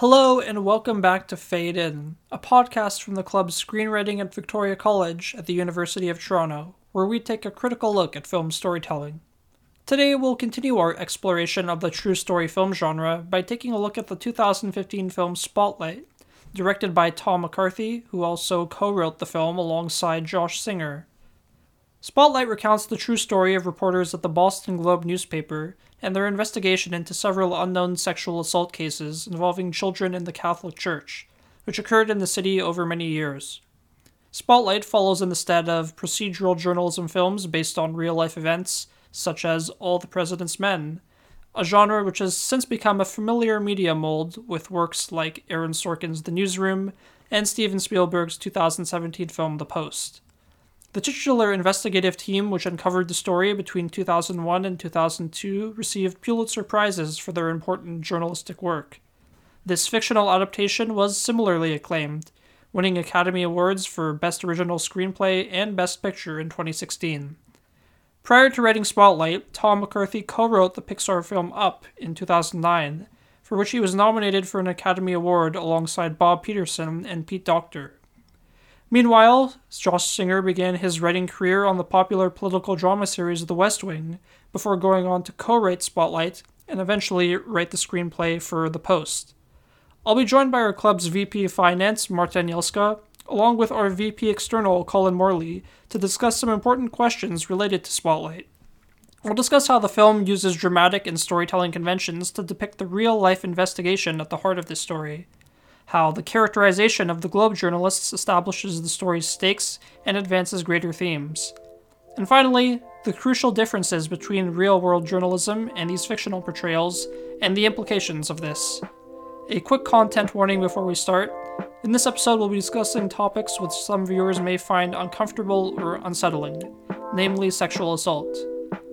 Hello, and welcome back to Fade In, a podcast from the club's screenwriting at Victoria College at the University of Toronto, where we take a critical look at film storytelling. Today, we'll continue our exploration of the true story film genre by taking a look at the 2015 film Spotlight, directed by Tom McCarthy, who also co wrote the film alongside Josh Singer. Spotlight recounts the true story of reporters at the Boston Globe newspaper and their investigation into several unknown sexual assault cases involving children in the Catholic Church, which occurred in the city over many years. Spotlight follows in the stead of procedural journalism films based on real life events, such as All the President's Men, a genre which has since become a familiar media mold with works like Aaron Sorkin's The Newsroom and Steven Spielberg's 2017 film The Post. The titular investigative team, which uncovered the story between 2001 and 2002, received Pulitzer Prizes for their important journalistic work. This fictional adaptation was similarly acclaimed, winning Academy Awards for Best Original Screenplay and Best Picture in 2016. Prior to writing Spotlight, Tom McCarthy co wrote the Pixar film Up in 2009, for which he was nominated for an Academy Award alongside Bob Peterson and Pete Docter. Meanwhile, Josh Singer began his writing career on the popular political drama series The West Wing, before going on to co write Spotlight and eventually write the screenplay for The Post. I'll be joined by our club's VP of Finance, Marta Anielska, along with our VP External, Colin Morley, to discuss some important questions related to Spotlight. We'll discuss how the film uses dramatic and storytelling conventions to depict the real life investigation at the heart of this story how the characterization of the Globe journalists establishes the story's stakes and advances greater themes. And finally, the crucial differences between real world journalism and these fictional portrayals, and the implications of this. A quick content warning before we start. In this episode, we'll be discussing topics which some viewers may find uncomfortable or unsettling, namely sexual assault.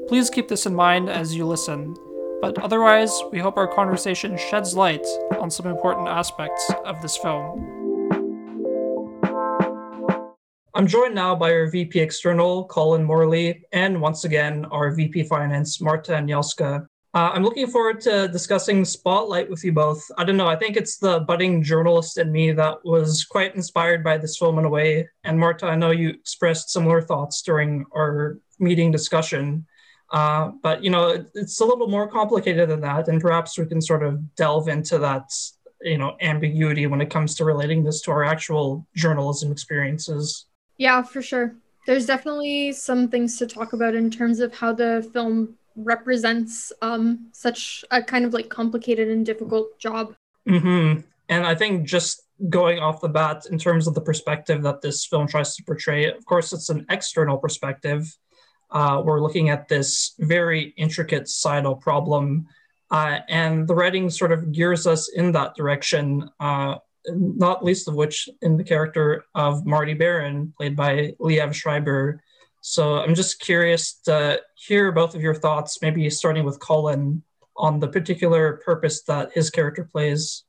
Please keep this in mind as you listen. But otherwise, we hope our conversation sheds light on some important aspects of this film. I'm joined now by our VP External, Colin Morley, and once again, our VP Finance, Marta Anielska. Uh, I'm looking forward to discussing Spotlight with you both. I don't know, I think it's the budding journalist in me that was quite inspired by this film in a way. And Marta, I know you expressed similar thoughts during our meeting discussion. Uh, but you know, it, it's a little more complicated than that, and perhaps we can sort of delve into that you know ambiguity when it comes to relating this to our actual journalism experiences. Yeah, for sure. There's definitely some things to talk about in terms of how the film represents um, such a kind of like complicated and difficult job. Mm-hmm. And I think just going off the bat, in terms of the perspective that this film tries to portray, of course, it's an external perspective uh, we're looking at this very intricate societal problem. Uh, and the writing sort of gears us in that direction, uh, not least of which in the character of Marty Baron, played by Liev Schreiber. So I'm just curious to hear both of your thoughts, maybe starting with Colin, on the particular purpose that his character plays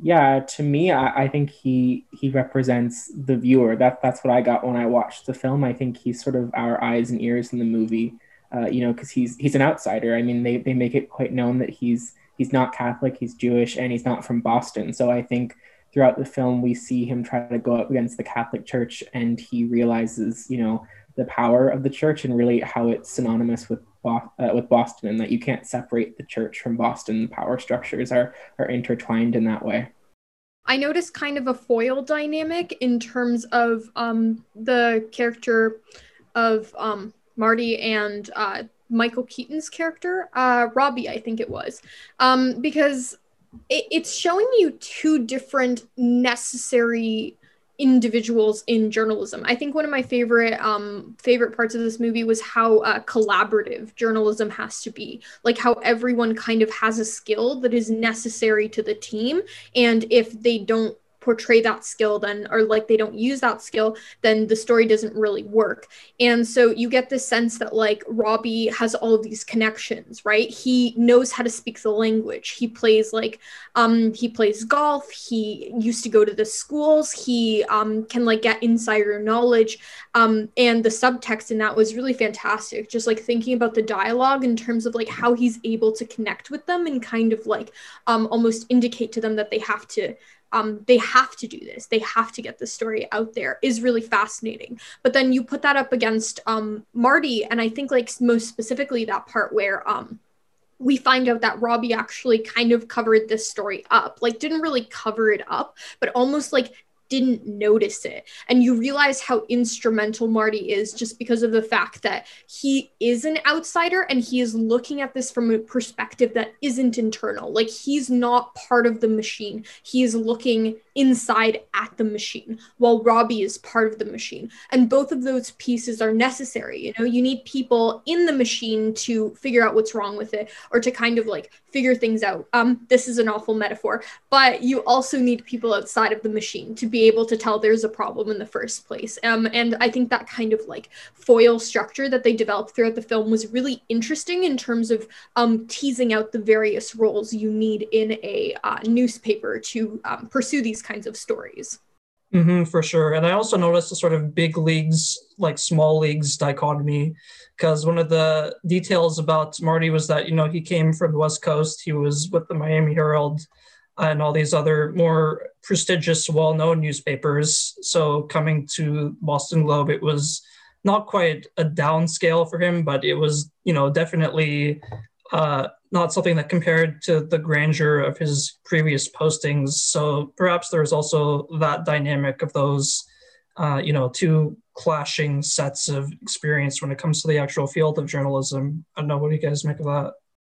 yeah to me I, I, think he he represents the viewer. That that's what i got when i watched the film. I think he's sort of our eyes and ears in the movie uh, you know because he's he's an outsider. I mean they, they make it quite known that he's he's not catholic he's jewish and he's not from boston. So i think throughout the film we see him try to go up against the catholic church and he realizes you know the power of the church and really how it's synonymous with Bo- uh, with Boston, and that you can't separate the church from Boston. The power structures are are intertwined in that way. I noticed kind of a foil dynamic in terms of um, the character of um, Marty and uh, Michael Keaton's character, uh, Robbie, I think it was, um, because it, it's showing you two different necessary individuals in journalism. I think one of my favorite um, favorite parts of this movie was how uh, collaborative journalism has to be. Like how everyone kind of has a skill that is necessary to the team, and if they don't portray that skill then or like they don't use that skill then the story doesn't really work. And so you get this sense that like robbie has all of these connections right? He knows how to speak the language. He plays like um he plays golf. He used to go to the schools. He um can like get insider knowledge. Um and the subtext in that was really fantastic. Just like thinking about the dialogue in terms of like how he's able to connect with them and kind of like um almost indicate to them that they have to um, they have to do this. They have to get the story out there is really fascinating. But then you put that up against um, marty and i think like most specifically that part where um, we find out that robbie actually kind of covered this story up like didn't really cover it up but almost like didn't notice it. And you realize how instrumental Marty is just because of the fact that he is an outsider and he is looking at this from a perspective that isn't internal. Like he's not part of the machine. He is looking inside at the machine while Robbie is part of the machine. And both of those pieces are necessary. You know, you need people in the machine to figure out what's wrong with it or to kind of like figure things out. Um, this is an awful metaphor, but you also need people outside of the machine to be able to tell there's a problem in the first place. Um, and I think that kind of like foil structure that they developed throughout the film was really interesting in terms of um, teasing out the various roles you need in a uh, newspaper to um, pursue these kinds of stories. Mm-hmm, for sure. And I also noticed a sort of big leagues, like small leagues dichotomy, because one of the details about Marty was that, you know, he came from the West Coast. He was with the Miami Herald and all these other more prestigious, well known newspapers. So coming to Boston Globe, it was not quite a downscale for him, but it was, you know, definitely uh, not something that compared to the grandeur of his previous postings. So perhaps there's also that dynamic of those, uh, you know, two clashing sets of experience when it comes to the actual field of journalism. I don't know. What do you guys make of that?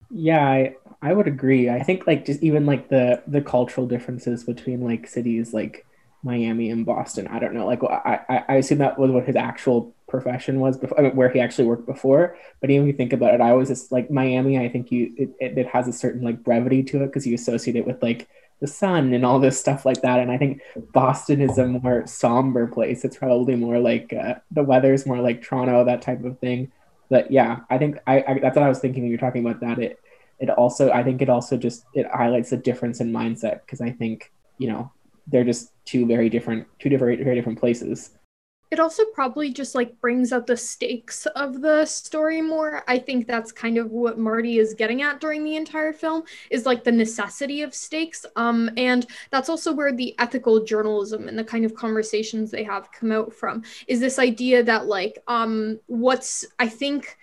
Yeah, I, I would agree. I think like just even like the the cultural differences between like cities like Miami and Boston. I don't know. Like I I assume that was what his actual profession was before, I mean, where he actually worked before. But even if you think about it, I always just like Miami. I think you it, it, has a certain like brevity to it because you associate it with like the sun and all this stuff like that. And I think Boston is a more somber place. It's probably more like uh, the weather's more like Toronto, that type of thing. But yeah, I think I, I that's what I was thinking when you're talking about that. It it also I think it also just it highlights the difference in mindset because I think you know they're just two very different two different very different places it also probably just like brings out the stakes of the story more. I think that's kind of what marty is getting at during the entire film is like the necessity of stakes. Um and that's also where the ethical journalism and the kind of conversations they have come out from is this idea that like um what's i think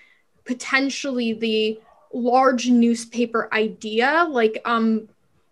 potentially the large newspaper idea like um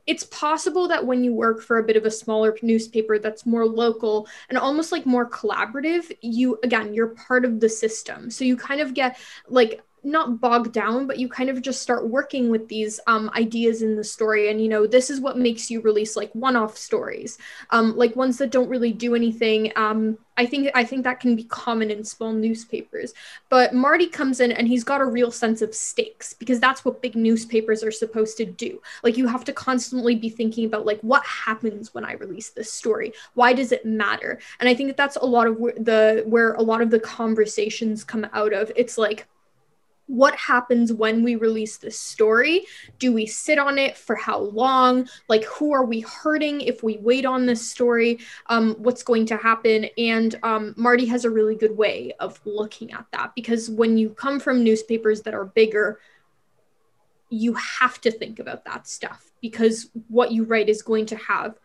it's possible that when you work for a bit of a smaller newspaper that's more local and almost like more collaborative, you again, you're part of the system. So you kind of get like not bogged down, but you kind of just start working with these um, ideas in the story. And, you know, this is what makes you release like one off stories, um, like ones that don't really do anything. Um, I think I think that can be common in small newspapers. But Marty comes in and he's got a real sense of stakes because that's what big newspapers are supposed to do. Like you have to constantly be thinking about like what happens when I release this story? Why does it matter? And I think that that's a lot of the where a lot of the conversations come out of. It's like what happens when we release this story? Do we sit on it for how long? Like, who are we hurting if we wait on this story? Um, what's going to happen? And um, Marty has a really good way of looking at that because when you come from newspapers that are bigger, you have to think about that stuff because what you write is going to have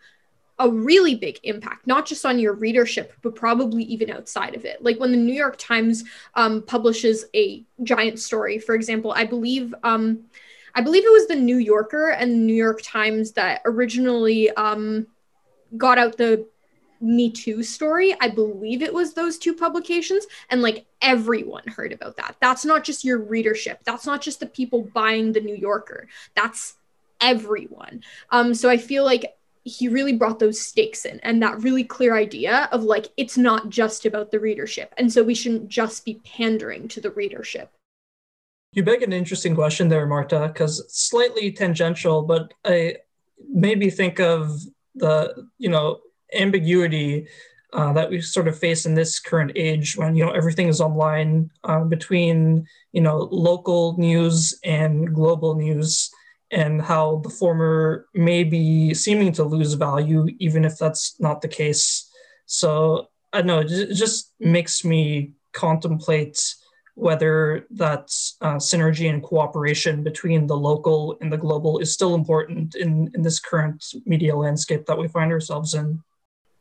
a really big impact, not just on your readership, but probably even outside of it. Like when the New York Times um, publishes a giant story, for example, I believe. Um, I believe it was the New Yorker and the New York Times that originally um, got out the Me Too story. I believe it was those two publications. And like everyone heard about that. That's not just your readership. That's not just the people buying the New Yorker. That's everyone. Um, so I feel like he really brought those stakes in and that really clear idea of like it's not just about the readership. And so we shouldn't just be pandering to the readership. You beg an interesting question there marta because slightly tangential but i maybe think of the you know ambiguity uh, that we sort of face in this current age when you know everything is online uh, between you know local news and global news and how the former may be seeming to lose value even if that's not the case so i know it just makes me contemplate whether that uh, synergy and cooperation between the local and the global is still important in, in this current media landscape that we find ourselves in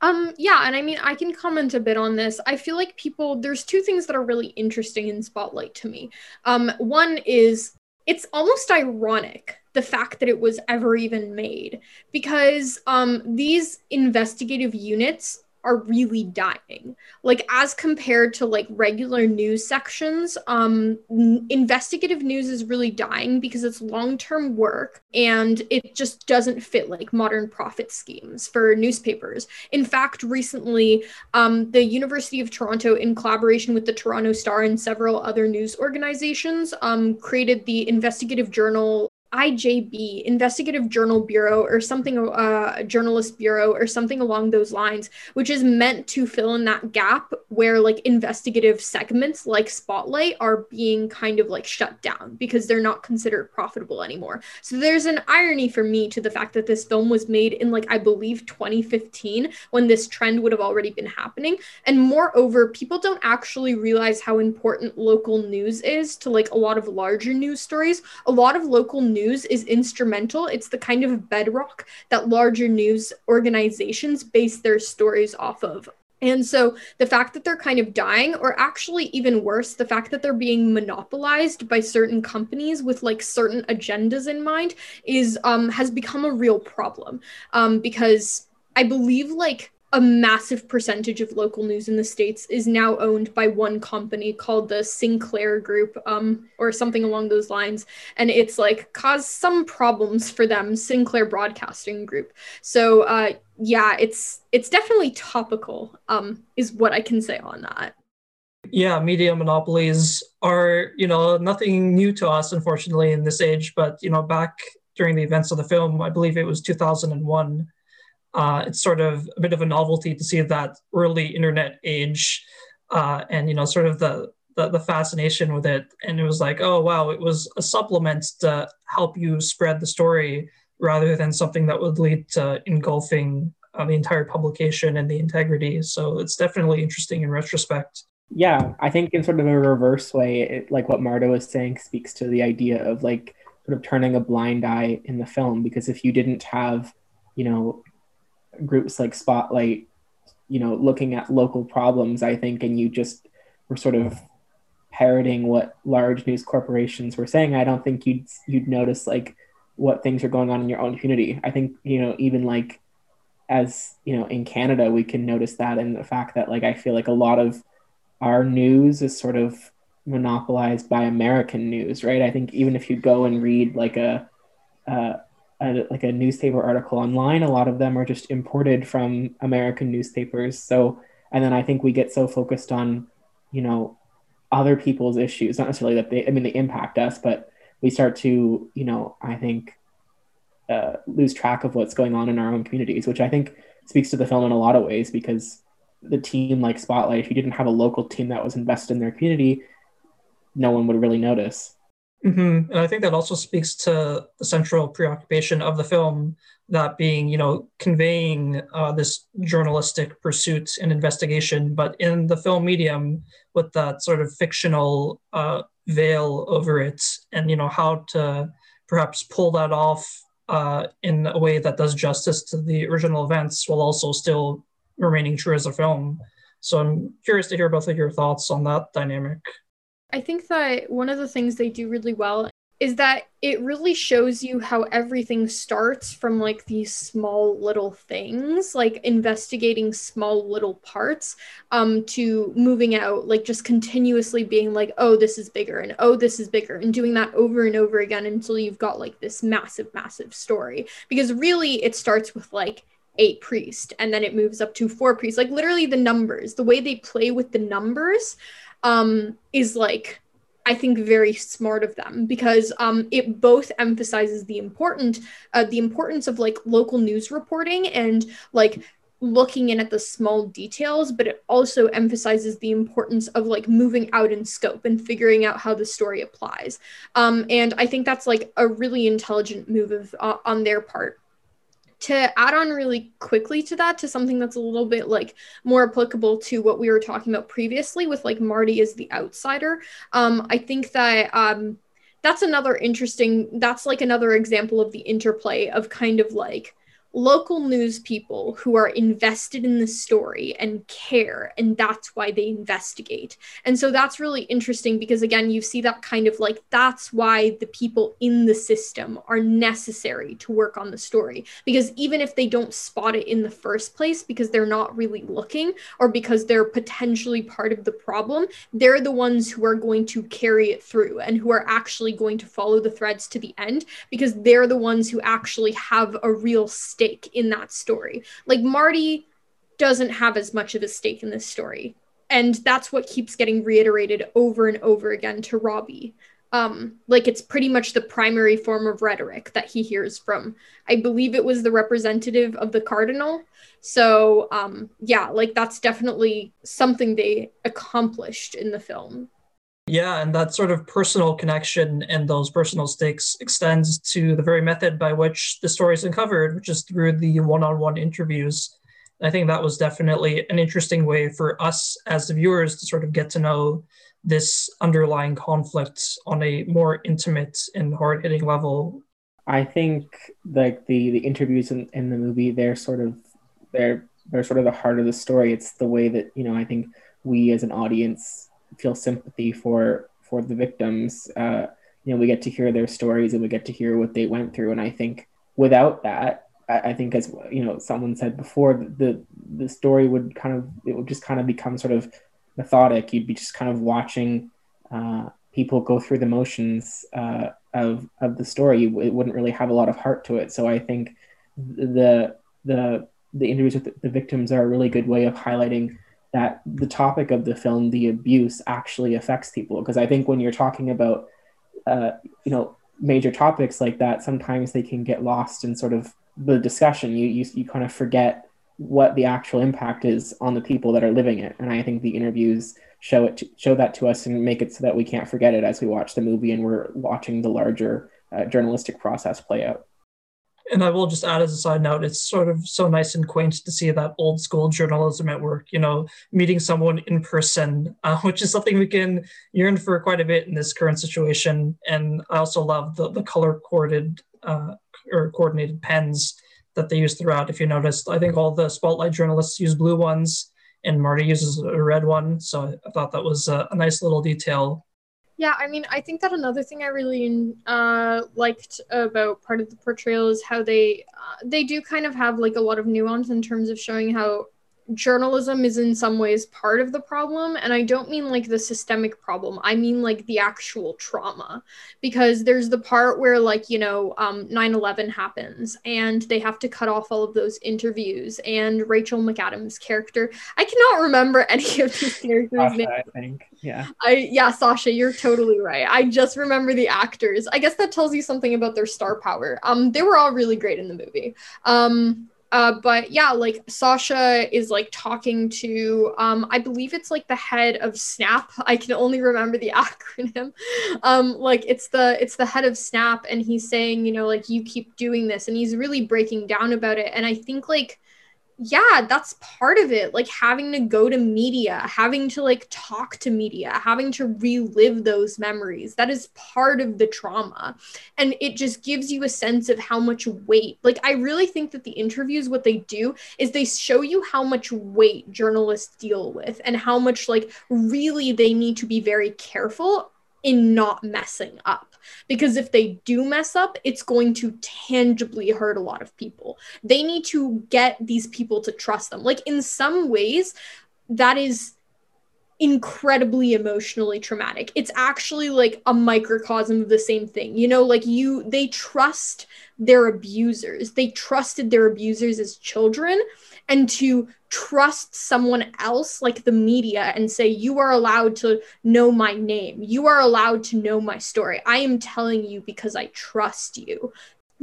um, yeah, and I mean, I can comment a bit on this. I feel like people, there's two things that are really interesting in Spotlight to me. Um, one is it's almost ironic the fact that it was ever even made. Because um, these investigative units are really dying. Like as compared to like regular news sections um n- investigative news is really dying because it's long-term work and it just doesn't fit like modern profit schemes for newspapers. In fact recently um the university of toronto in collaboration with the toronto star and several other news organizations um created the investigative journal IJB, Investigative Journal Bureau, or something, uh, Journalist Bureau, or something along those lines, which is meant to fill in that gap where like investigative segments like Spotlight are being kind of like shut down because they're not considered profitable anymore. So there's an irony for me to the fact that this film was made in like, I believe 2015 when this trend would have already been happening. And moreover, people don't actually realize how important local news is to like a lot of larger news stories. A lot of local news news is instrumental. It's the kind of bedrock that larger news organizations base their stories off of. And so the fact that they're kind of dying, or actually even worse, the fact that they're being monopolized by certain companies with like certain agendas in mind is um has become a real problem. Um, because I believe like a massive percentage of local news in the states is now owned by one company called the Sinclair Group, um, or something along those lines, and it's like caused some problems for them, Sinclair Broadcasting Group. So, uh, yeah, it's it's definitely topical, um, is what I can say on that. Yeah, media monopolies are you know nothing new to us, unfortunately, in this age. But you know, back during the events of the film, I believe it was 2001 uh, it's sort of a bit of a novelty to see that early internet age uh, and you know sort of the, the, the fascination with it. And it was like oh wow it was a supplement to help you spread the story rather than something that would lead to engulfing uh, the entire publication and the integrity. So it's definitely interesting in retrospect. Yeah i think in sort of a reverse way it, like what marta was saying speaks to the idea of like sort of turning a blind eye in the film. Because if you didn't have you know groups like Spotlight, you know, looking at local problems, I think, and you just were sort of parroting what large news corporations were saying, I don't think you'd you'd notice like what things are going on in your own community. I think, you know, even like as, you know, in Canada, we can notice that in the fact that like I feel like a lot of our news is sort of monopolized by American news, right? I think even if you go and read like a uh, a, like a newspaper article online, a lot of them are just imported from American newspapers. So, and then I think we get so focused on, you know, other people's issues, not necessarily that they, I mean, they impact us, but we start to, you know, I think uh, lose track of what's going on in our own communities, which I think speaks to the film in a lot of ways because the team like Spotlight, if you didn't have a local team that was invested in their community, no one would really notice. Mm-hmm. And I think that also speaks to the central preoccupation of the film, that being, you know, conveying uh, this journalistic pursuit and investigation, but in the film medium with that sort of fictional uh, veil over it, and you know how to perhaps pull that off uh, in a way that does justice to the original events while also still remaining true as a film. So I'm curious to hear both of your thoughts on that dynamic. I think that one of the things they do really well is that it really shows you how everything starts from like these small little things like investigating small little parts um to moving out like just continuously being like oh this is bigger and oh this is bigger and doing that over and over again until you've got like this massive massive story. Because really it starts with like eight priest and then it moves up to four priests. Like literally the numbers the way they play with the numbers um, is like I think very smart of them because um, it both emphasizes the important uh, the importance of like local news reporting and like looking in at the small details, but it also emphasizes the importance of like moving out in scope and figuring out how the story applies. Um, and I think that's like a really intelligent move of, uh, on their part. To add on really quickly to that, to something that's a little bit like more applicable to what we were talking about previously with like Marty as the outsider, um, I think that um, that's another interesting, that's like another example of the interplay of kind of like local news people who are invested in the story and care and that's why they investigate. And so that's really interesting because again you see that kind of like that's why the people in the system are necessary to work on the story. Because even if they don't spot it in the first place because they're not really looking or because they're potentially part of the problem they're the ones who are going to carry it through and who are actually going to follow the threads to the end because they're the ones who actually have a real stake stake in that story. Like Marty doesn't have as much of a stake in this story. And that's what keeps getting reiterated over and over again to Robbie. Um, like it's pretty much the primary form of rhetoric that he hears from. I believe it was the representative of the cardinal. So um, yeah, like that's definitely something they accomplished in the film. Yeah, and that sort of personal connection and those personal stakes extends to the very method by which the story is uncovered, which is through the one-on-one interviews. I think that was definitely an interesting way for us as the viewers to sort of get to know this underlying conflict on a more intimate and hard-hitting level. I think like the the interviews in, in the movie, they're sort of they're they're sort of the heart of the story. It's the way that you know I think we as an audience feel sympathy for for the victims. Uh, you know, we get to hear their stories and we get to hear what they went through. And I think without that, I, I think as you know, someone said before, the the story would kind of it would just kind of become sort of methodic. You'd be just kind of watching uh, people go through the motions uh, of of the story. It wouldn't really have a lot of heart to it. So I think the the the interviews with the victims are a really good way of highlighting that the topic of the film, the abuse, actually affects people. Because I think when you're talking about, uh, you know, major topics like that, sometimes they can get lost in sort of the discussion. You, you, you kind of forget what the actual impact is on the people that are living it. And I think the interviews show it to, show that to us and make it so that we can't forget it as we watch the movie and we're watching the larger uh, journalistic process play out and I will just add as a side note, it's sort of so nice and quaint to see that old school journalism at work, you know, meeting someone in person, uh, which is something we can yearn for quite a bit in this current situation. And I also love the, the color corded uh, or coordinated pens that they use throughout. If you noticed, I think all the spotlight journalists use blue ones and Marty uses a red one. So I thought that was a, a nice little detail yeah, I mean, I think that another thing I really uh, liked about part of the portrayal is how they uh, they do kind of have like a lot of nuance in terms of showing how journalism is in some ways part of the problem and i don't mean like the systemic problem. I mean like the actual trauma. Because there's the part where like you know um 9-11 happens and they have to cut off all of those interviews and rachel mcadams character i cannot remember any of these characters Sasha, names. i think. Yeah. I yeah sasha you're totally right. I just remember the actors. I guess that tells you something about their star power. Um they were all really great in the movie. Um uh, but yeah, like Sasha is like talking to, um, I believe it's like the head of SNAP. I can only remember the acronym. Um, like it's the it's the head of SNAP, and he's saying, you know, like you keep doing this, and he's really breaking down about it. And I think like yeah, that's part of it. Like having to go to media, having to like talk to media, having to relive those memories. That is part of the trauma. And it just gives you a sense of how much weight. Like, I really think that the interviews, what they do is they show you how much weight journalists deal with and how much, like, really they need to be very careful in not messing up because if they do mess up, it's going to tangibly hurt a lot of people. They need to get these people to trust them. Like in some ways, that is incredibly emotionally traumatic. It's actually like a microcosm of the same thing. You know, like you they trust their abusers. They trusted their abusers as children and to trust someone else like the media and say you are allowed to know my name you are allowed to know my story i am telling you because i trust you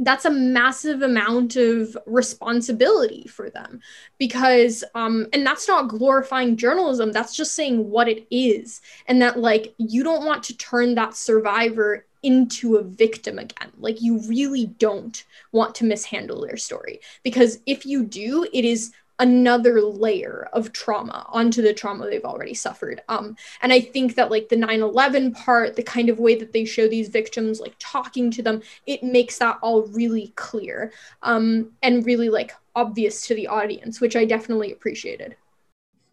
that's a massive amount of responsibility for them because um and that's not glorifying journalism. That's just saying what it is and that like you don't want to turn that survivor into a victim again. Like you really don't want to mishandle their story because if you do it is another layer of trauma onto the trauma they've already suffered. Um, and I think that like the 9/11 part, the kind of way that they show these victims like talking to them, it makes that all really clear um, and really like obvious to the audience, which I definitely appreciated.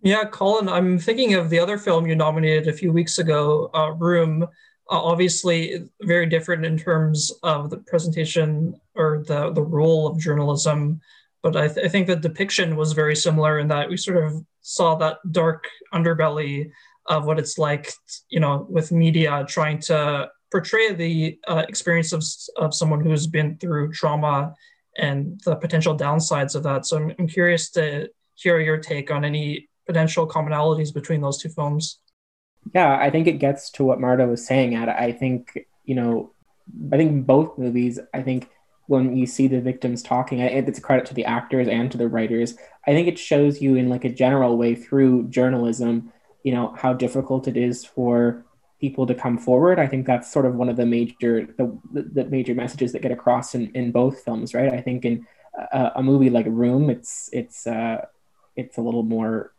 Yeah, Colin, I'm thinking of the other film you nominated a few weeks ago, uh, Room. Uh, obviously, very different in terms of the presentation or the the role of journalism but I, th- I, think the depiction was very similar in that we sort of saw that dark underbelly of what it's like, you know, with media trying to portray the uh, experience of, of someone who's been through trauma and the potential downsides of that. So I'm, I'm curious to hear your take on any potential commonalities between those two films. Yeah, I think it gets to what Marta was saying. At I think you know, I think both movies. I think when you see the victims talking it's a credit to the actors and to the writers. I think it shows you in like a general way through journalism you know how difficult it is for people to come forward. I think that's sort of one of the major the, the major messages that get across in, in both films right? I think in a, a movie like room it's it's uh it's a little more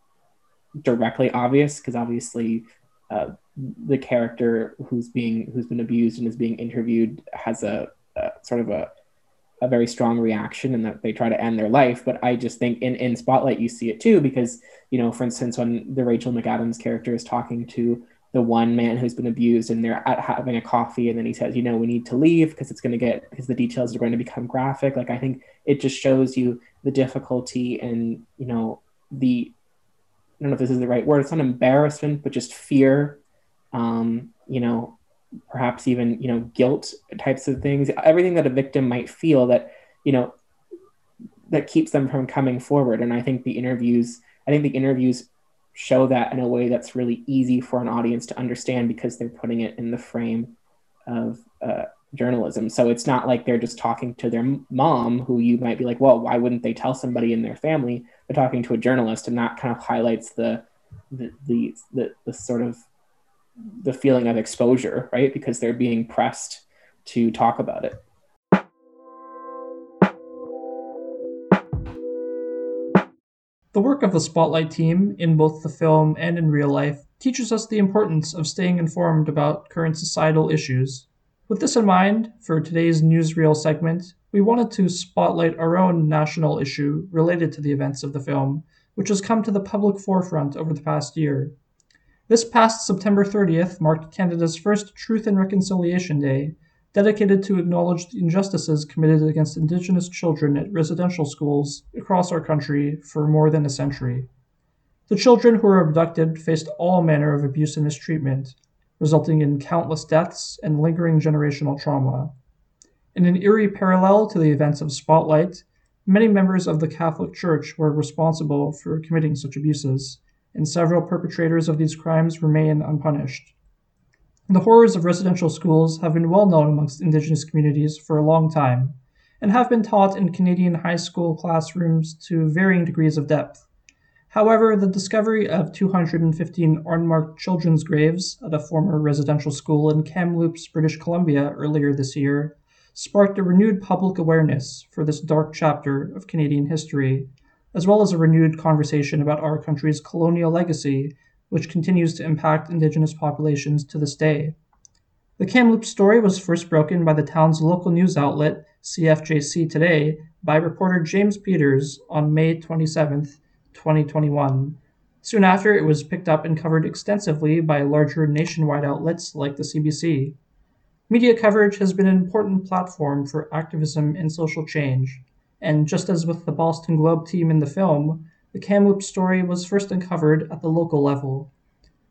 directly obvious because obviously uh, the character who's being who's been abused and is being interviewed has a, a sort of a a very strong reaction and that they try to end their life. But I just think in, in Spotlight, you see it too, because, you know, for instance, when the Rachel McAdams character is talking to the one man who's been abused and they're at having a coffee and then he says, you know, we need to leave because it's going to get, because the details are going to become graphic. Like, I think it just shows you the difficulty and, you know, the, I don't know if this is the right word, it's not embarrassment, but just fear, um, you know, perhaps even you know guilt types of things everything that a victim might feel that you know that keeps them from coming forward. And i think the interviews i think the interviews show that in a way that's really easy for an audience to understand because they're putting it in the frame of uh, journalism. So it's not like they're just talking to their mom who you might be like well why wouldn't they tell somebody in their family? They're talking to a journalist and that kind of highlights the the the, the, the sort of the feeling of exposure, right? Because they're being pressed to talk about it. The work of the Spotlight team, in both the film and in real life, teaches us the importance of staying informed about current societal issues. With this in mind, for today's newsreel segment, we wanted to spotlight our own national issue related to the events of the film, which has come to the public forefront over the past year. This past September 30th marked Canada's first Truth and Reconciliation Day, dedicated to acknowledge the injustices committed against Indigenous children at residential schools across our country for more than a century. The children who were abducted faced all manner of abuse and mistreatment, resulting in countless deaths and lingering generational trauma. In an eerie parallel to the events of Spotlight, many members of the Catholic Church were responsible for committing such abuses and several perpetrators of these crimes remain unpunished. The horrors of residential schools have been well known amongst Indigenous communities for a long time, and have been taught in Canadian high school classrooms to varying degrees of depth. However, the discovery of 215 unmarked children's graves at a former residential school in Kamloops, British Columbia earlier this year sparked a renewed public awareness for this dark chapter of Canadian history as well as a renewed conversation about our country's colonial legacy, which continues to impact Indigenous populations to this day. The Kamloops story was first broken by the town's local news outlet, CFJC Today, by reporter James Peters on May 27, 2021. Soon after, it was picked up and covered extensively by larger nationwide outlets like the CBC. Media coverage has been an important platform for activism and social change. And just as with the Boston Globe team in the film, the Kamloops story was first uncovered at the local level.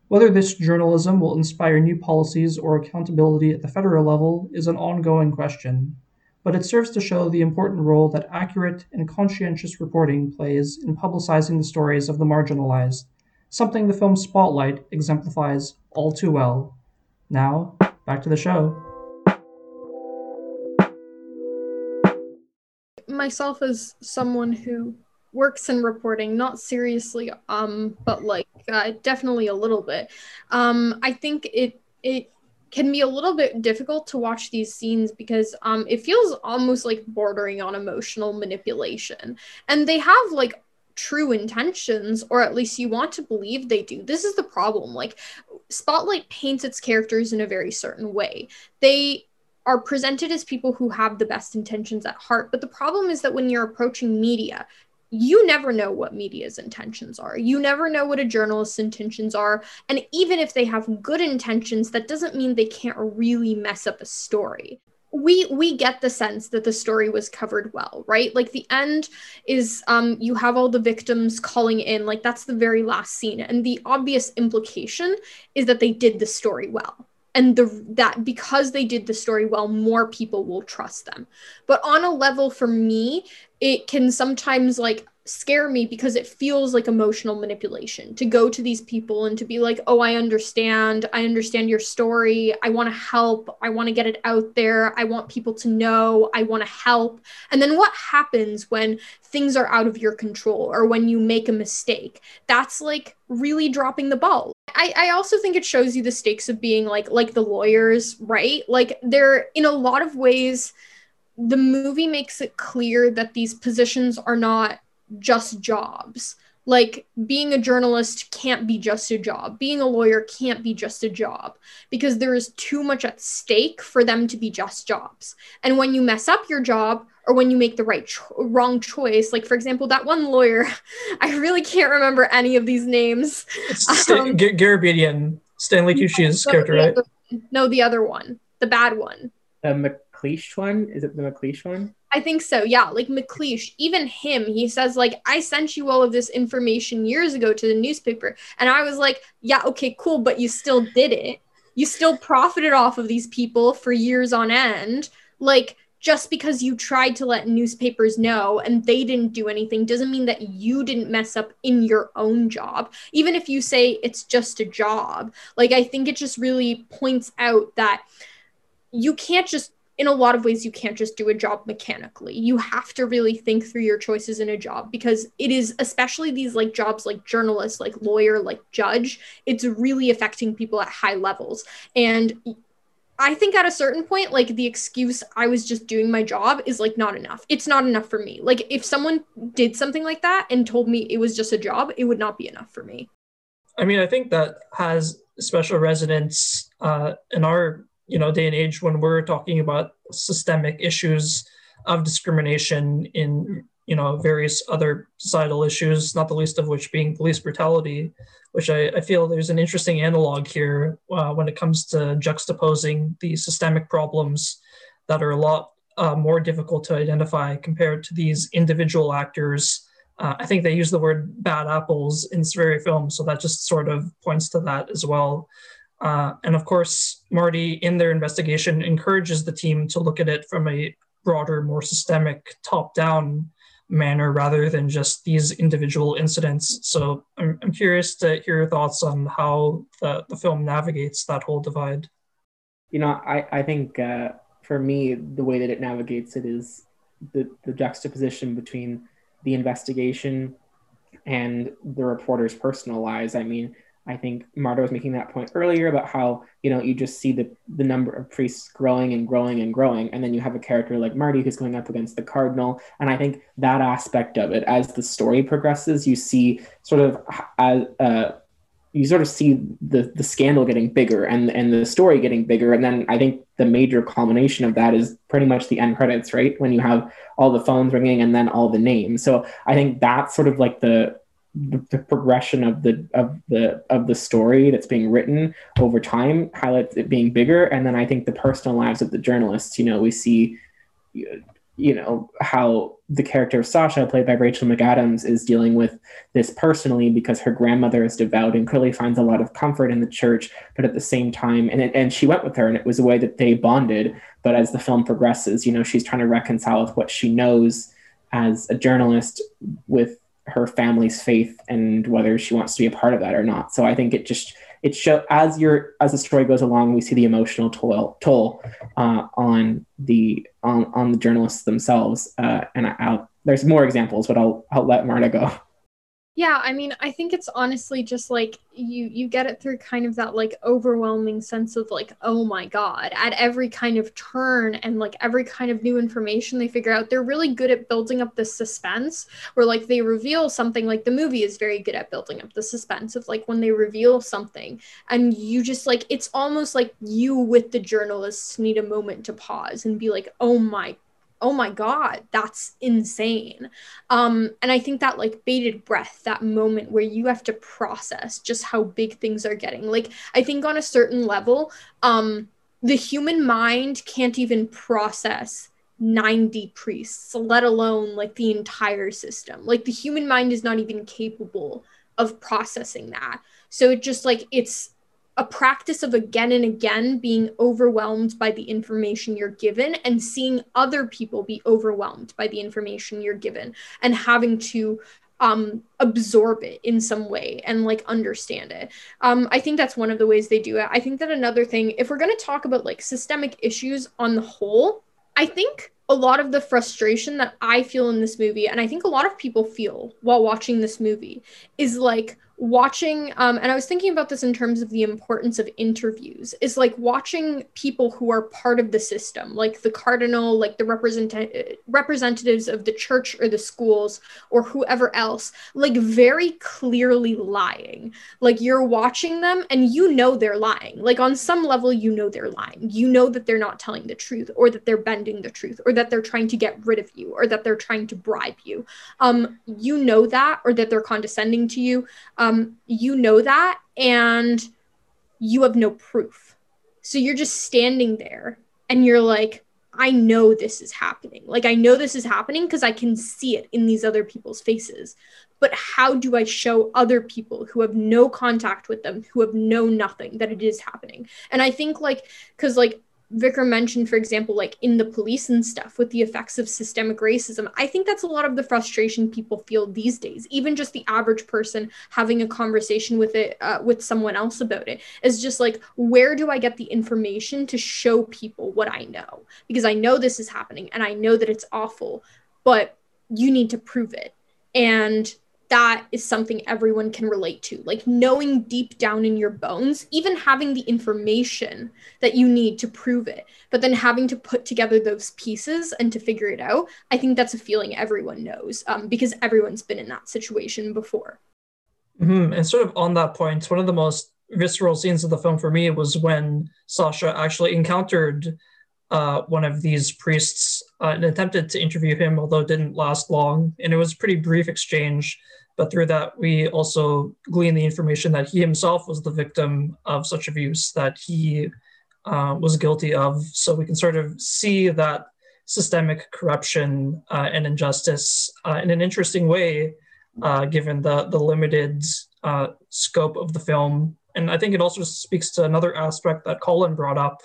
Whether this journalism will inspire new policies or accountability at the federal level is an ongoing question, but it serves to show the important role that accurate and conscientious reporting plays in publicizing the stories of the marginalized, something the film Spotlight exemplifies all too well. Now, back to the show. Myself as someone who works in reporting, not seriously, um, but like uh, definitely a little bit. Um, I think it it can be a little bit difficult to watch these scenes because um, it feels almost like bordering on emotional manipulation, and they have like true intentions, or at least you want to believe they do. This is the problem. Like, Spotlight paints its characters in a very certain way. They are presented as people who have the best intentions at heart. But the problem is that when you're approaching media, you never know what media's intentions are. You never know what a journalist's intentions are. And even if they have good intentions, that doesn't mean they can't really mess up a story. We we get the sense that the story was covered well, right? Like the end is um you have all the victims calling in, like that's the very last scene. And the obvious implication is that they did the story well and the that because they did the story well more people will trust them but on a level for me it can sometimes like scare me because it feels like emotional manipulation to go to these people and to be like, oh, I understand. I understand your story. I want to help. I want to get it out there. I want people to know. I want to help. And then what happens when things are out of your control or when you make a mistake? That's like really dropping the ball. I, I also think it shows you the stakes of being like like the lawyers, right? Like they're in a lot of ways the movie makes it clear that these positions are not just jobs. Like being a journalist can't be just a job. Being a lawyer can't be just a job because there is too much at stake for them to be just jobs. And when you mess up your job or when you make the right cho- wrong choice, like for example, that one lawyer, I really can't remember any of these names. It's um, G- Garabedian, Stanley Tucci's character, right? no, the other one, the bad one. The MacLeish one? Is it the MacLeish one? I think so. Yeah, like MacLeish, even him, he says like I sent you all of this information years ago to the newspaper, and I was like, yeah, okay, cool, but you still did it. You still profited off of these people for years on end. Like just because you tried to let newspapers know and they didn't do anything doesn't mean that you didn't mess up in your own job. Even if you say it's just a job, like I think it just really points out that you can't just in a lot of ways you can't just do a job mechanically you have to really think through your choices in a job because it is especially these like jobs like journalist like lawyer like judge it's really affecting people at high levels and I think at a certain point, like the excuse I was just doing my job is like not enough. It's not enough for me. Like if someone did something like that and told me it was just a job, it would not be enough for me. I mean, I think that has special resonance uh, in our you know day and age when we're talking about systemic issues of discrimination in you know various other societal issues not the least of which being police brutality which i, I feel there's an interesting analog here uh, when it comes to juxtaposing the systemic problems that are a lot uh, more difficult to identify compared to these individual actors. Uh, i think they use the word bad apples in this very film so that just sort of points to that as well uh, and of course, Marty, in their investigation, encourages the team to look at it from a broader, more systemic, top down manner rather than just these individual incidents. So I'm, I'm curious to hear your thoughts on how the, the film navigates that whole divide. You know, I, I think uh, for me, the way that it navigates it is the, the juxtaposition between the investigation and the reporter's personal lives. I mean, I think Marta was making that point earlier about how you know you just see the the number of priests growing and growing and growing, and then you have a character like Marty who's going up against the cardinal, and I think that aspect of it, as the story progresses, you see sort of as uh, you sort of see the the scandal getting bigger and and the story getting bigger, and then I think the major culmination of that is pretty much the end credits, right? When you have all the phones ringing and then all the names. So I think that's sort of like the the, progression of the of the of the story that's being written over time highlights it being bigger. And then i think the personal lives of the journalists you know we see you know how the character of sasha played by rachel mcadams is dealing with this personally because her grandmother is devout and clearly finds a lot of comfort in the church but at the same time and, and she went with her and it was a way that they bonded. But as the film progresses you know she's trying to reconcile with what she knows as a journalist with her family's faith and whether she wants to be a part of that or not. So I think it just it show as your as the story goes along, we see the emotional toll toll uh, on the on on the journalists themselves. Uh, and I, I'll, there's more examples, but I'll I'll let Marta go. Yeah, I mean, I think it's honestly just like you you get it through kind of that like overwhelming sense of like, oh my god, at every kind of turn and like every kind of new information they figure out, they're really good at building up the suspense where like they reveal something like the movie is very good at building up the suspense of like when they reveal something and you just like it's almost like you with the journalists need a moment to pause and be like, "Oh my oh my god that's insane. Um and i think that like bated breath that moment where you have to process just how big things are getting. Like i think on a certain level um the human mind can't even process 90 priests let alone like the entire system. Like the human mind is not even capable of processing that. So it just like it's a practice of again and again being overwhelmed by the information you're given and seeing other people be overwhelmed by the information you're given and having to um, absorb it in some way and like understand it. Um, I think that's one of the ways they do it. I think that another thing, if we're going to talk about like systemic issues on the whole, I think a lot of the frustration that I feel in this movie, and I think a lot of people feel while watching this movie, is like, watching um, and i was thinking about this in terms of the importance of interviews is like watching people who are part of the system like the cardinal like the represent- representatives of the church or the schools or whoever else like very clearly lying. Like you're watching them and you know they're lying. Like on some level you know they're lying. You know that they're not telling the truth or that they're bending the truth or that they're trying to get rid of you or that they're trying to bribe you. Um you know that or that they're condescending to you. Um, um, you know that and you have no proof. So you're just standing there and you're like, I know this is happening. Like, I know this is happening because I can see it in these other people's faces. But how do I show other people who have no contact with them, who have known nothing, that it is happening? And I think, like, because, like, Vikram mentioned, for example, like in the police and stuff with the effects of systemic racism, I think that's a lot of the frustration people feel these days. Even just the average person having a conversation with it, uh, with someone else about it, is just like, where do I get the information to show people what I know? Because I know this is happening and I know that it's awful, but you need to prove it. And that is something everyone can relate to. Like knowing deep down in your bones, even having the information that you need to prove it, but then having to put together those pieces and to figure it out. I think that's a feeling everyone knows um, because everyone's been in that situation before. Mm-hmm. And sort of on that point, one of the most visceral scenes of the film for me was when Sacha actually encountered uh, one of these priests uh, and attempted to interview him, although didn't last long. And it was a pretty brief exchange. But through that, we also glean the information that he himself was the victim of such abuse that he uh, was guilty of. So we can sort of see that systemic corruption uh, and injustice uh, in an interesting way, uh, given the, the limited scope of the film. And I think it also speaks to another aspect that Colin brought up,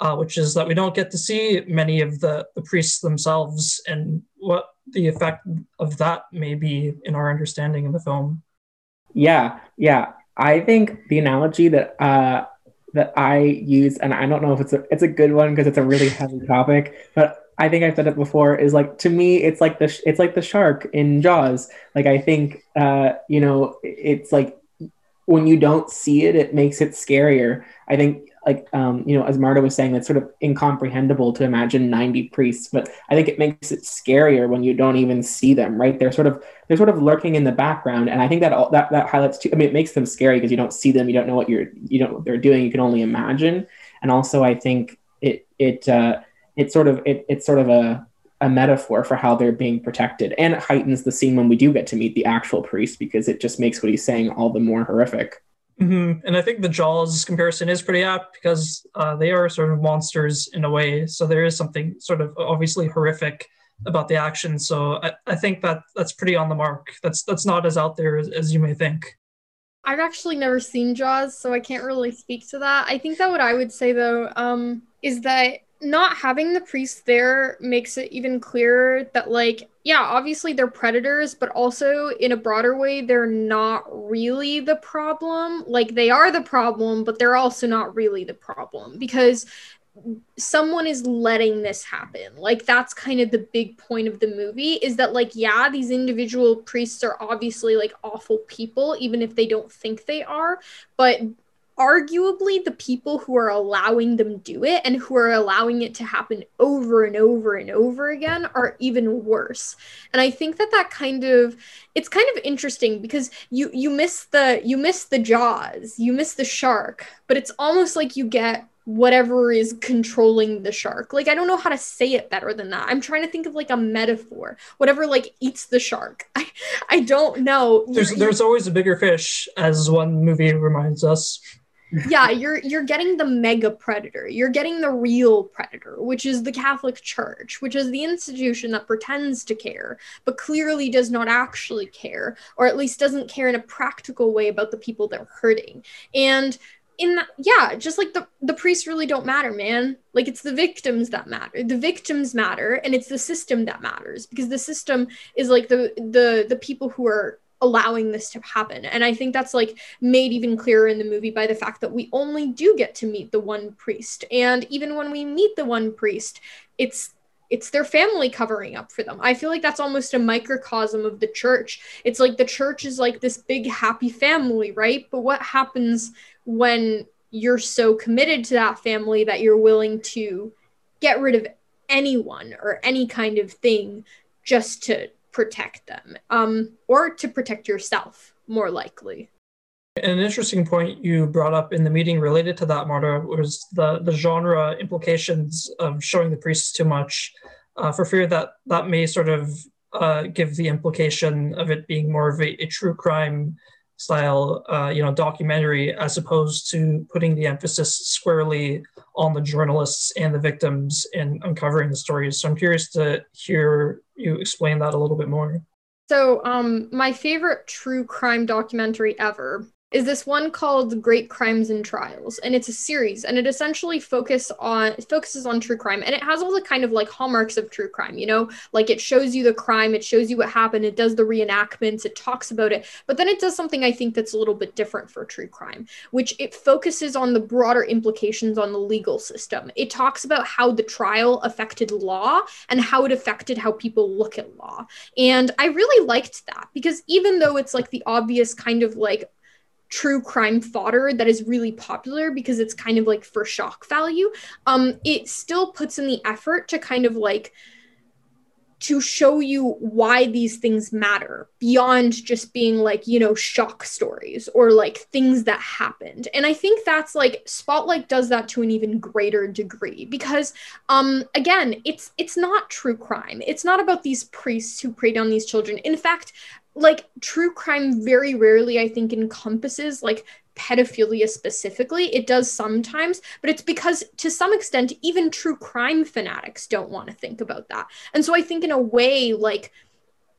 uh, which is that we don't get to see many of the, the priests themselves and what the effect of that may be in our understanding of the film. Yeah, yeah. I think the analogy that uh, that I use, and I don't know if it's a it's a good one because it's a really heavy topic, but I think I've said it before. Is like to me, it's like the it's like the shark in Jaws. Like I think, uh, you know, it's like when you don't see it, it makes it scarier. I think like um, you know, as Marta was saying, it's sort of incomprehensible to imagine 90 priests, but I think it makes it scarier when you don't even see them, right? They're sort of they're sort of lurking in the background, and I think that all, that that highlights too. I mean, it makes them scary because you don't see them, you don't know what you're you know what they're doing, you can only imagine, and also I think it it uh, it sort of it, it's sort of a a metaphor for how they're being protected, and it heightens the scene when we do get to meet the actual priest because it just makes what he's saying all the more horrific. Mm-hmm. And I think the Jaws comparison is pretty apt because uh, they are sort of monsters in a way. So there is something sort of obviously horrific about the action. So I, I think that that's pretty on the mark. That's that's not as out there as, as you may think. I've actually never seen Jaws, so I can't really speak to that. I think that what I would say though um, is that not having the priest there makes it even clearer that like yeah obviously they're predators but also in a broader way they're not really the problem. Like they are the problem but they're also not really the problem because someone is letting this happen. Like that's kind of the big point of the movie is that like yeah these individual priests are obviously like awful people even if they don't think they are but arguably the people who are allowing them do it and who are allowing it to happen over and over and over again are even worse and i think that that kind of it's kind of interesting because you you miss the you miss the jaws you miss the shark but it's almost like you get whatever is controlling the shark. Like I don't know how to say it better than that. I'm trying to think of like a metaphor. Whatever like eats the shark. I I don't know. There's there's always a bigger fish as one movie reminds us yeah, you're you're getting the mega predator. You're getting the real predator, which is the Catholic Church, which is the institution that pretends to care, but clearly does not actually care, or at least doesn't care in a practical way about the people they're hurting. And in that, yeah, just like the the priests really don't matter, man. Like it's the victims that matter. The victims matter, and it's the system that matters because the system is like the the the people who are allowing this to happen. And I think that's like made even clearer in the movie by the fact that we only do get to meet the one priest. And even when we meet the one priest, it's it's their family covering up for them. I feel like that's almost a microcosm of the church. It's like the church is like this big happy family, right? But what happens when you're so committed to that family that you're willing to get rid of anyone or any kind of thing just to protect them um, or to protect yourself, more likely. An interesting point you brought up in the meeting related to that, Marta, was the, the genre implications of showing the priests too much uh, for fear that that may sort of uh, give the implication of it being more of a, a true crime style, uh, you know, documentary, as opposed to putting the emphasis squarely on the journalists and the victims in uncovering the stories. So I'm curious to hear you explain that a little bit more. So, um, my favorite true crime documentary ever is this one called Great Crimes and Trials, and it's a series, and it essentially focus on focuses on true crime, and it has all the kind of like hallmarks of true crime, you know, like it shows you the crime, it shows you what happened, it does the reenactments, it talks about it, but then it does something I think that's a little bit different for true crime, which it focuses on the broader implications on the legal system. It talks about how the trial affected law and how it affected how people look at law, and I really liked that because even though it's like the obvious kind of like true crime fodder that is really popular because it's kind of like for shock value um it still puts in the effort to kind of like to show you why these things matter beyond just being like you know shock stories or like things that happened. And i think that's like spotlight does that to an even greater degree because um again it's it's not true crime. It's not about these priests who preyed on these children. In fact like true crime very rarely i think encompasses like pedophilia specifically. It does sometimes but it's because to some extent even true crime fanatics don't want to think about that. And so i think in a way like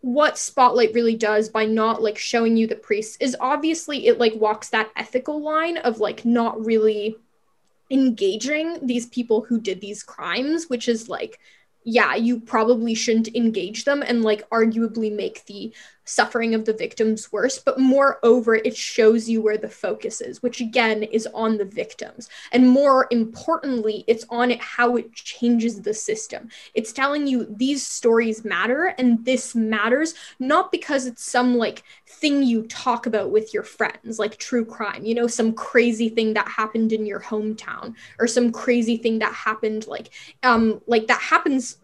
what spotlight really does by not like showing you the priests is obviously it like walks that ethical line of like not really engaging these people who did these crimes which is like yeah, you probably shouldn't engage them and like arguably make the suffering of the victims worse. But moreover, it shows you where the focus is, which again is on the victims. And more importantly, it's on it how it changes the system. It's telling you these stories matter and this matters not because it's some like thing you talk about with your friends, like true crime, you know, some crazy thing that happened in your hometown or some crazy thing that happened like um like that happens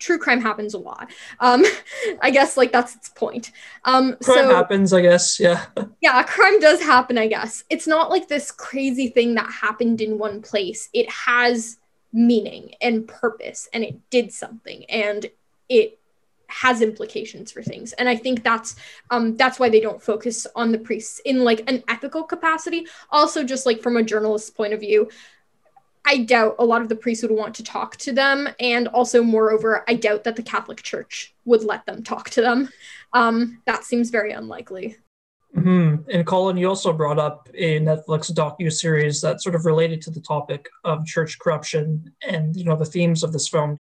true crime happens a lot. Um, I guess like that's its point. Um, crime so, happens, I guess. Yeah. Yeah, crime does happen. I guess it's not like this crazy thing that happened in one place. It has meaning and purpose, and it did something, and it has implications for things and i think that's um that's why they don't focus on the priests in like an ethical capacity also just like from a journalist's point of view I doubt a lot of the priests would want to talk to them. And also, moreover, I doubt that the Catholic Church would let them talk to them. Um, that seems very unlikely. Mm-hmm. And Colin, you also brought up a Netflix docu series that sort of related to the topic of church corruption and you know the themes of this film.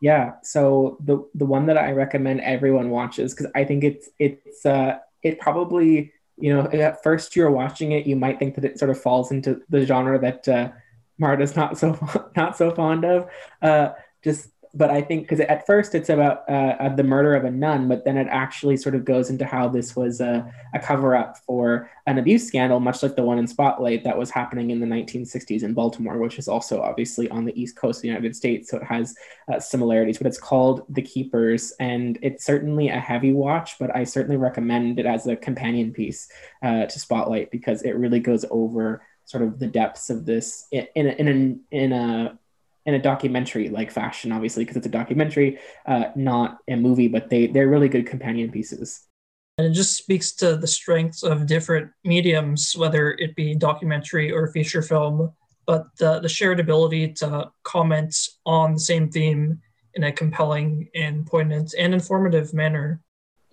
Yeah, so the the one that I recommend everyone watches because I think it's it's uh it probably you know at first you're watching it you might think that it sort of falls into the genre that uh, Marta's not so not so fond of. Uh, just but I think because at first it's about uh, the murder of a nun, but then it actually sort of goes into how this was a, a cover up for an abuse scandal, much like the one in Spotlight that was happening in the 1960s in Baltimore, which is also obviously on the East Coast of the United States. So it has uh, similarities, but it's called The Keepers. And it's certainly a heavy watch, but I certainly recommend it as a companion piece uh, to Spotlight because it really goes over sort of the depths of this in, in a, in a, in a in a documentary like fashion, obviously, because it's a documentary, uh, not a movie, but they, they're really good companion pieces. And it just speaks to the strengths of different mediums, whether it be documentary or feature film, but the, the shared ability to comment on the same theme in a compelling and poignant and informative manner.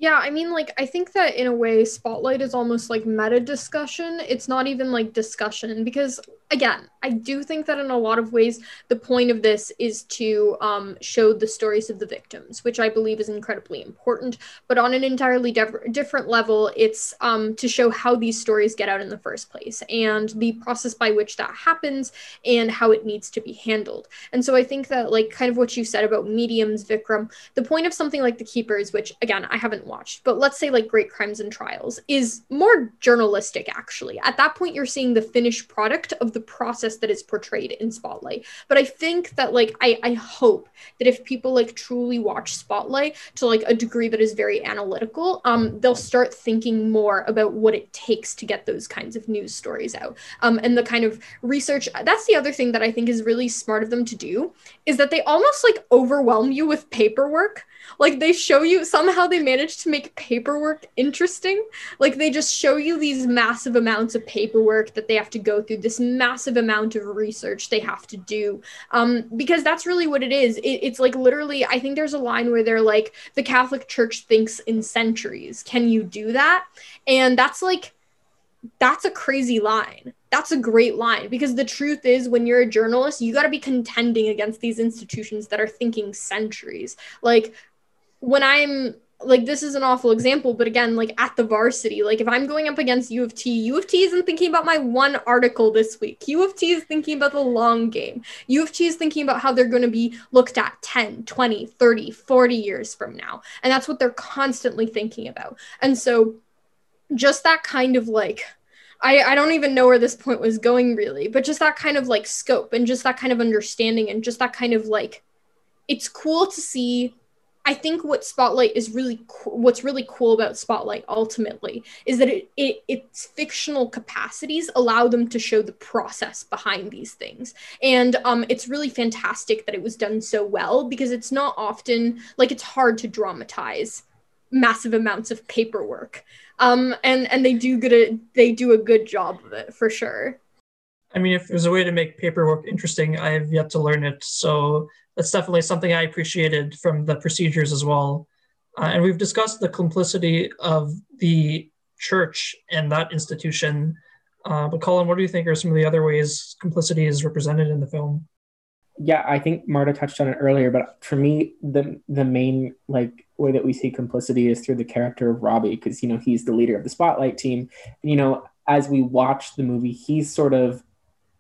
Yeah, I mean, like, I think that in a way, Spotlight is almost like meta discussion. It's not even like discussion because again, I do think that in a lot of ways, the point of this is to um, show the stories of the victims, which I believe is incredibly important. But on an entirely diff- different level, it's um, to show how these stories get out in the first place and the process by which that happens and how it needs to be handled. And so I think that, like, kind of what you said about mediums, Vikram, the point of something like The Keepers, which again, I haven't watched, but let's say like Great Crimes and Trials, is more journalistic actually. At that point, you're seeing the finished product of the process that is portrayed in Spotlight. But I think that like I, I hope that if people like truly watch Spotlight to like a degree that is very analytical, um, they'll start thinking more about what it takes to get those kinds of news stories out. Um, and the kind of research that's the other thing that I think is really smart of them to do is that they almost like overwhelm you with paperwork like they show you somehow they manage to make paperwork interesting. Like they just show you these massive amounts of paperwork that they have to go through, this massive amount of research they have to do. Um, because that's really what it is. It, it's like literally, I think there's a line where they're like, the Catholic Church thinks in centuries. Can you do that? And that's like, that's a crazy line. That's a great line because the truth is, when you're a journalist, you got to be contending against these institutions that are thinking centuries. Like, when I'm like this is an awful example, but again, like at the varsity, like if I'm going up against U of T, U of T isn't thinking about my one article this week. U of T is thinking about the long game. U of T is thinking about how they're going to be looked at 10, 20, 30, 40 years from now. And that's what they're constantly thinking about. And so just that kind of like I, I don't even know where this point was going really, but just that kind of like scope and just that kind of understanding and just that kind of like it's cool to see I think what Spotlight is really co- what's really cool about Spotlight ultimately is that it, it its fictional capacities allow them to show the process behind these things, and um, it's really fantastic that it was done so well because it's not often like it's hard to dramatize massive amounts of paperwork, um, and and they do good a, they do a good job of it for sure. I mean, if there's a way to make paperwork interesting, I have yet to learn it. So that's definitely something I appreciated from the procedures as well. Uh, and we've discussed the complicity of the church and that institution. Uh, but Colin, what do you think are some of the other ways complicity is represented in the film? Yeah, I think Marta touched on it earlier, but for me, the the main like way that we see complicity is through the character of Robby, because you know he's the leader of the Spotlight team. And, you know, as we watch the movie, he sort of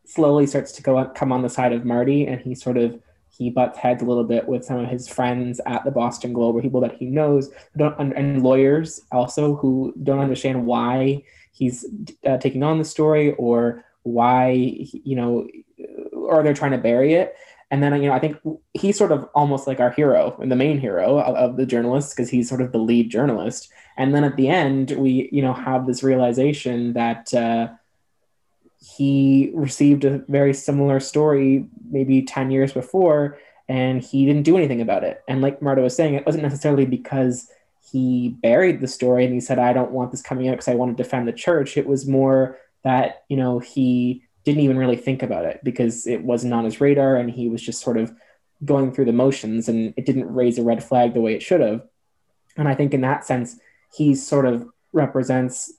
slowly starts to go come on the side of Marty, and he sort of he butts heads a little bit with some of his friends at the Boston Globe, or people that he knows, don't and lawyers also who don't understand why he's uh, taking on the story or why you know, or they're trying to bury it. And then you know, I think he's sort of almost like our hero and the main hero of, of the journalists because he's sort of the lead journalist. And then at the end, we you know have this realization that. Uh, he received a very similar story maybe 10 years before and he didn't do anything about it. And like Marta was saying, it wasn't necessarily because he buried the story and he said, I don't want this coming out because I want to defend the church. It was more that, you know, he didn't even really think about it because it wasn't on his radar and he was just sort of going through the motions and it didn't raise a red flag the way it should have. And I think in that sense, he sort of represents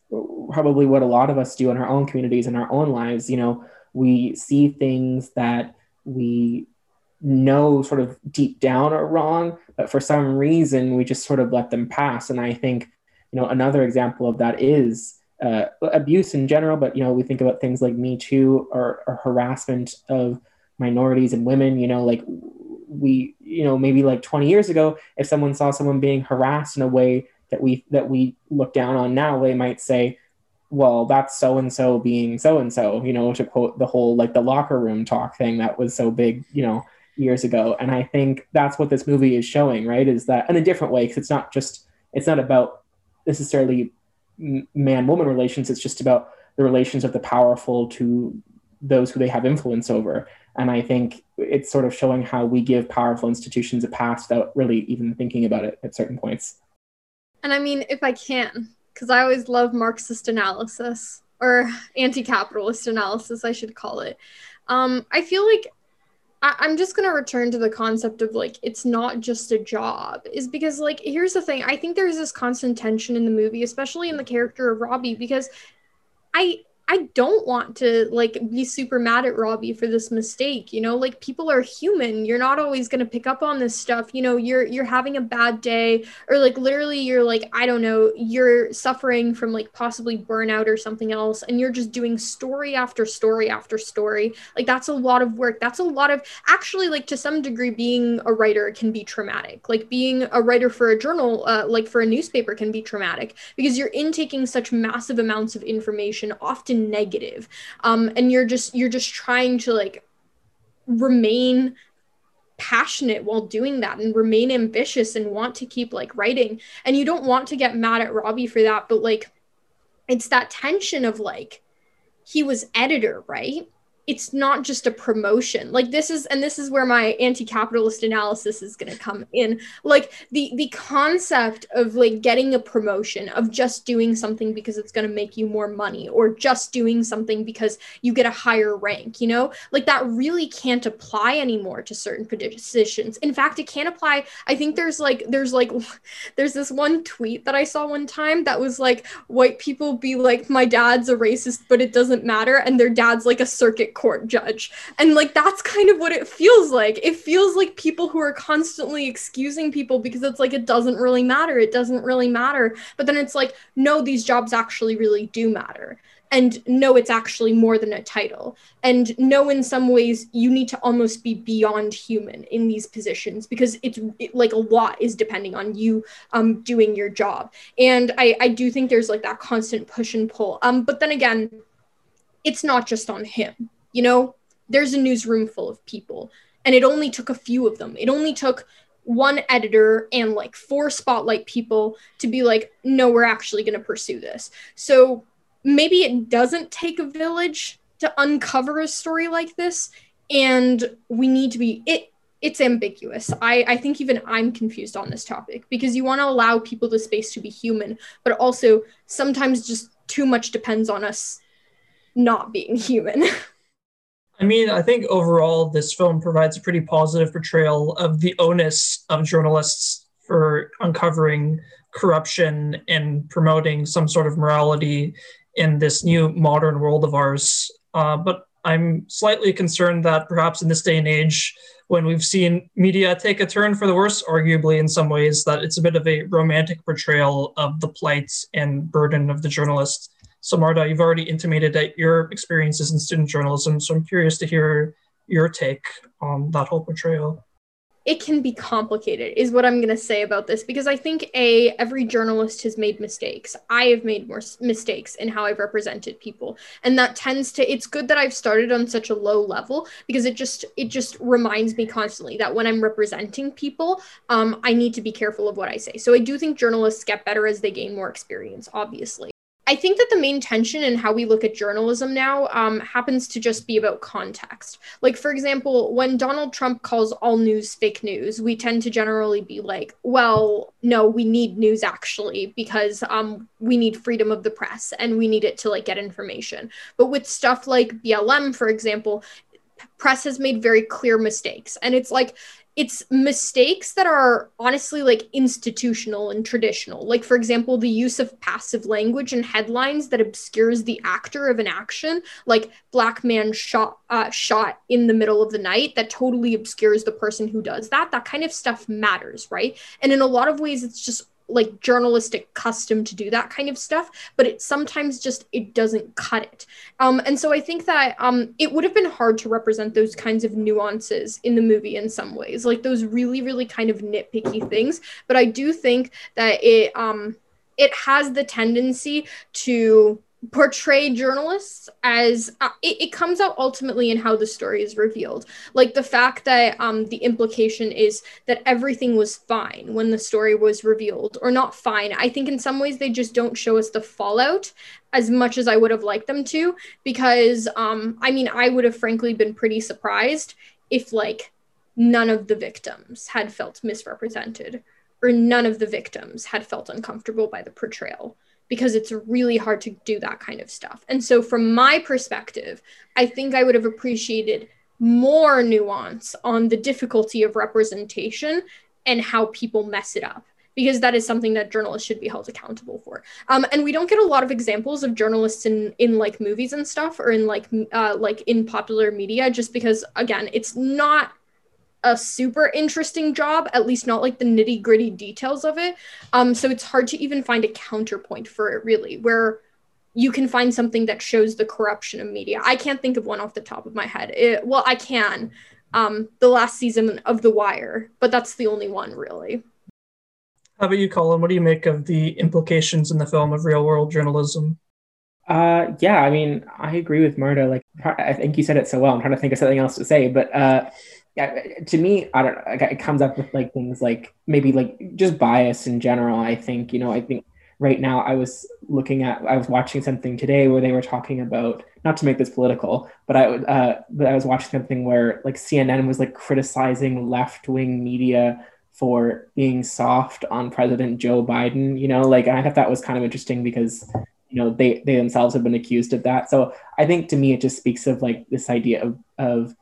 probably what a lot of us do in our own communities in our own lives you know we see things that we know sort of deep down are wrong but for some reason we just sort of let them pass. And i think you know another example of that is uh, abuse in general but you know we think about things like me too or, or harassment of minorities and women you know like we you know maybe like 20 years ago if someone saw someone being harassed in a way that we that we look down on now they might say well that's so and so being so and so you know to quote the whole like the locker room talk thing that was so big you know years ago. And i think that's what this movie is showing right is that in a different way because it's not just it's not about necessarily man woman relations it's just about the relations of the powerful to those who they have influence over. And i think it's sort of showing how we give powerful institutions a pass without really even thinking about it at certain points. And i mean if i can because i always love marxist analysis or anti-capitalist analysis i should call it um, i feel like I- am just gonna return to the concept of like it's not just a job, is because like here's the thing. I think there's this constant tension in the movie, especially in the character of Robby, because I I don't want to like be super mad at Robby for this mistake, you know? Like people are human. You're not always going to pick up on this stuff. You know, you're you're having a bad day or like literally you're like I don't know, you're suffering from like possibly burnout or something else and you're just doing story after story after story. Like that's a lot of work. That's a lot of actually like to some degree being a writer can be traumatic. Like being a writer for a journal uh, like for a newspaper can be traumatic because you're intaking such massive amounts of information often often negative. Um and you're just you're just trying to like remain passionate while doing that and remain ambitious and want to keep like writing. And you don't want to get mad at Robby for that but like it's that tension of like he was editor right it's not just a promotion. Like this is and this is where my anti-capitalist analysis is going to come in. Like the the concept of like getting a promotion of just doing something because it's going to make you more money or just doing something because you get a higher rank you know? Like that really can't apply anymore to certain positions. In fact it can't apply i think there's like there's like there's this one tweet that i saw one time that was like white people be like my dad's a racist but it doesn't matter and their dad's like a circuit court judge. And like that's kind of what it feels like. It feels like people who are constantly excusing people because it's like it doesn't really matter. It doesn't really matter. But then it's like, no, these jobs actually really do matter. And no, it's actually more than a title. And no, in some ways, you need to almost be beyond human in these positions because it's it, like a lot is depending on you um, doing your job. And I, I do think there's like that constant push and pull. Um, but then again, it's not just on him you know, there's a newsroom full of people, and it only took a few of them. It only took one editor and like four spotlight people to be like, no, we're actually going to pursue this. So maybe it doesn't take a village to uncover a story like this, and we need to be it. It's ambiguous. I, I think even I'm confused on this topic because you want to allow people the space to be human, but also sometimes just too much depends on us not being human. I mean, I think overall this film provides a pretty positive portrayal of the onus of journalists for uncovering corruption and promoting some sort of morality in this new modern world of ours. Uh, but I'm slightly concerned that perhaps in this day and age, when we've seen media take a turn for the worse, arguably in some ways, that it's a bit of a romantic portrayal of the plight and burden of the journalist so, Marta, you've already intimated that your experiences in student journalism, so I'm curious to hear your take on that whole portrayal. It can be complicated, is what I'm going to say about this, because I think a every journalist has made mistakes. I have made more mistakes in how I've represented people, and that tends to. It's good that I've started on such a low level because it just it just reminds me constantly that when I'm representing people, um, I need to be careful of what I say. So I do think journalists get better as they gain more experience, obviously. I think that the main tension in how we look at journalism now um, happens to just be about context. Like, for example, when Donald Trump calls all news fake news, we tend to generally be like, well, no, we need news actually because um, we need freedom of the press and we need it to like get information. But with stuff like BLM, for example, press has made very clear mistakes. And it's like, it's mistakes that are honestly like institutional and traditional. Like, for example, the use of passive language and headlines that obscures the actor of an action, like black man shot uh, shot in the middle of the night, that totally obscures the person who does that. That kind of stuff matters, right? And in a lot of ways, it's just like journalistic custom to do that kind of stuff but it sometimes just it doesn't cut it. Um, and so i think that um, it would have been hard to represent those kinds of nuances in the movie in some ways like those really really kind of nitpicky things. But i do think that it um, it has the tendency to portray journalists as uh, it, it, comes out ultimately in how the story is revealed. Like the fact that um the implication is that everything was fine when the story was revealed or not fine. I think in some ways they just don't show us the fallout as much as i would have liked them to because um i mean i would have frankly been pretty surprised if like none of the victims had felt misrepresented or none of the victims had felt uncomfortable by the portrayal because it's really hard to do that kind of stuff. And so, from my perspective, I think I would have appreciated more nuance on the difficulty of representation and how people mess it up because that is something that journalists should be held accountable for. Um, and we don't get a lot of examples of journalists in in like movies and stuff or in like uh, like in popular media, just because again, it's not a super interesting job, at least not like the nitty gritty details of it. Um, so it's hard to even find a counterpoint for it, really, where you can find something that shows the corruption of media. I can't think of one off the top of my head. It, well, I can. Um, the last season of The Wire, but that's the only one, really. How about you, Colin? What do you make of the implications in the film of real world journalism? Uh, yeah, I mean, I agree with Marta. Like, I think you said it so well. I'm trying to think of something else to say, but uh, yeah, to me, I don't know. It comes up with like things like maybe like just bias in general. I think you know. I think right now I was looking at I was watching something today where they were talking about not to make this political, but I uh, but I was watching something where like CNN was like criticizing left wing media for being soft on President Joe Biden. You know, like and I thought that was kind of interesting because you know they they themselves have been accused of that. So I think to me it just speaks of like this idea of of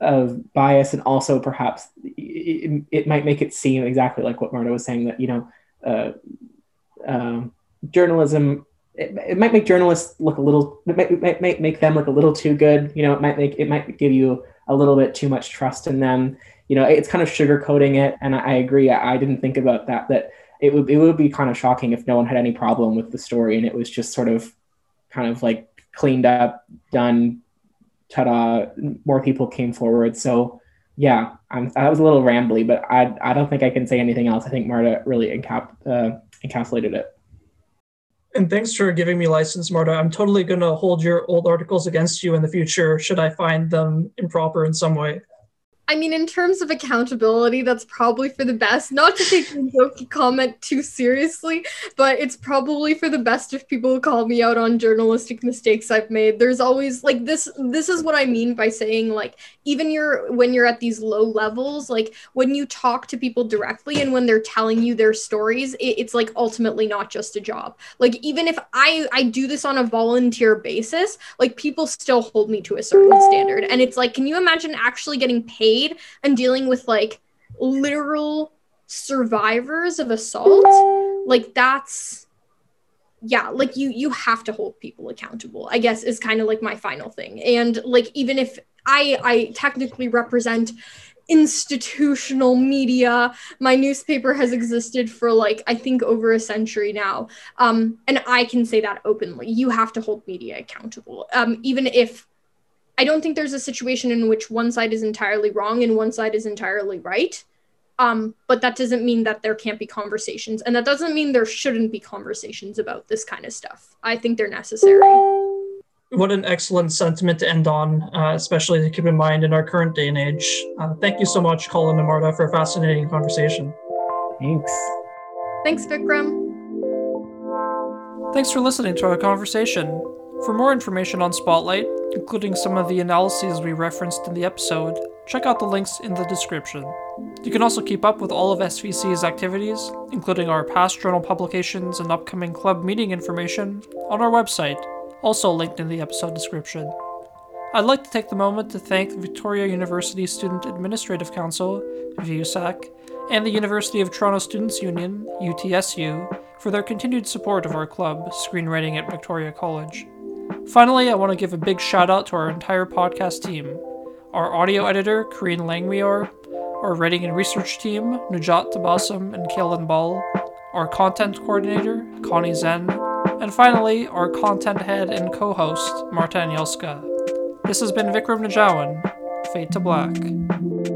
of bias and also perhaps it, it, might make it seem exactly like what Marta was saying that you know uh, um, journalism it, it, might make journalists look a little it might, it might make them look a little too good. You know it might make it might give you a little bit too much trust in them. You know it's kind of sugarcoating it and I, I agree. I, I didn't think about that that it would it would be kind of shocking if no one had any problem with the story and it was just sort of kind of like cleaned up done ta-da, more people came forward. So yeah, I'm, I was a little rambly, but I, I don't think I can say anything else. I think Marta really encap, uh, encapsulated it. And thanks for giving me license, Marta. I'm totally going to hold your old articles against you in the future should I find them improper in some way. I mean, in terms of accountability, that's probably for the best. Not to take the jokey comment too seriously, but it's probably for the best if people call me out on journalistic mistakes I've made. There's always like this. This is what I mean by saying like even you're when you're at these low levels, like when you talk to people directly and when they're telling you their stories, it, it's like ultimately not just a job. Like even if I I do this on a volunteer basis, like people still hold me to a certain standard, and it's like, can you imagine actually getting paid? Paid and dealing with like literal survivors of assault like that's yeah like you you have to hold people accountable i guess is kind of like my final thing. And like even if i i technically represent institutional media my newspaper has existed for like i think over a century now um and i can say that openly. You have to hold media accountable. Um even if I don't think there's a situation in which one side is entirely wrong and one side is entirely right. Um, but that doesn't mean that there can't be conversations, and that doesn't mean there shouldn't be conversations about this kind of stuff. I think they're necessary. What an excellent sentiment to end on, uh, especially to keep in mind in our current day and age. Uh, thank you so much, Colin and Marta, for a fascinating conversation. Thanks. Thanks, Vikram. Thanks for listening to our conversation. For more information on Spotlight, including some of the analyses we referenced in the episode, check out the links in the description. You can also keep up with all of SVC's activities, including our past journal publications and upcoming club meeting information, on our website, also linked in the episode description. I'd like to take the moment to thank the Victoria University Student Administrative Council, VUSAC, and the University of Toronto Students Union, UTSU, for their continued support of our club, Screenwriting at Victoria College. Finally, I want to give a big shout out to our entire podcast team our audio editor, Karine Langmuir, our writing and research team, Nujat Tabassum and Kaylin Ball, our content coordinator, Connie Zen, and finally, our content head and co host, Marta Anielska. This has been Vikram Najawan, Fade to Black.